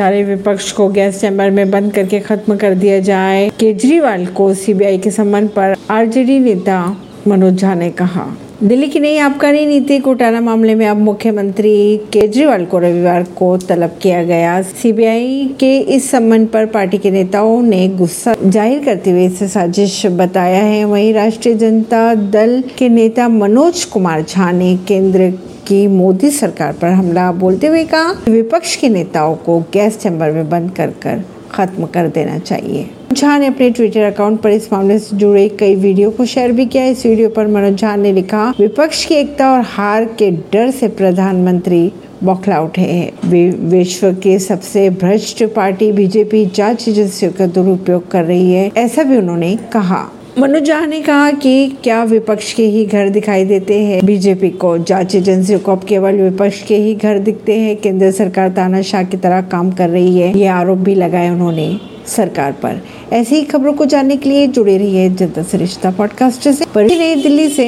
सारे विपक्ष को गैस चैम्बर में बंद करके खत्म कर दिया जाए, केजरीवाल को सीबीआई के संबंध पर आरजेडी नेता मनोज झा ने कहा। दिल्ली की नई आबकारी नीति घोटाला मामले में अब मुख्यमंत्री केजरीवाल को रविवार को तलब किया गया। सीबीआई के इस संबंध पर पार्टी के नेताओं ने गुस्सा ज़ाहिर करते हुए इसे साजिश बताया है। वहीं राष्ट्रीय जनता दल के नेता मनोज कुमार झा ने केंद्र की मोदी सरकार पर हमला बोलते हुए कहा, विपक्ष के नेताओं को गैस चैम्बर में बंद कर कर खत्म कर देना चाहिए। झा ने अपने ट्विटर अकाउंट पर इस मामले से जुड़े कई वीडियो को शेयर भी किया। इस वीडियो पर मनोज झा ने लिखा, विपक्ष की एकता और हार के डर से प्रधानमंत्री बौखला उठे हैं। विश्व के सबसे भ्रष्ट पार्टी, बीजेपी, जाँच एजेंसियों का दुरुपयोग कर रही है, ऐसा भी उन्होंने कहा। मनोज झा ने कहा कि क्या विपक्ष के ही घर दिखाई देते हैं? बीजेपी को जाँच एजेंसियों को अब केवल विपक्ष के ही घर दिखते हैं। केंद्र सरकार तानाशाह की तरह काम कर रही है। ये आरोप भी लगाए उन्होंने सरकार पर। ऐसी ही खबरों को जानने के लिए जुड़े रहिए जनता सरिश्ता पॉडकास्ट से। नई दिल्ली से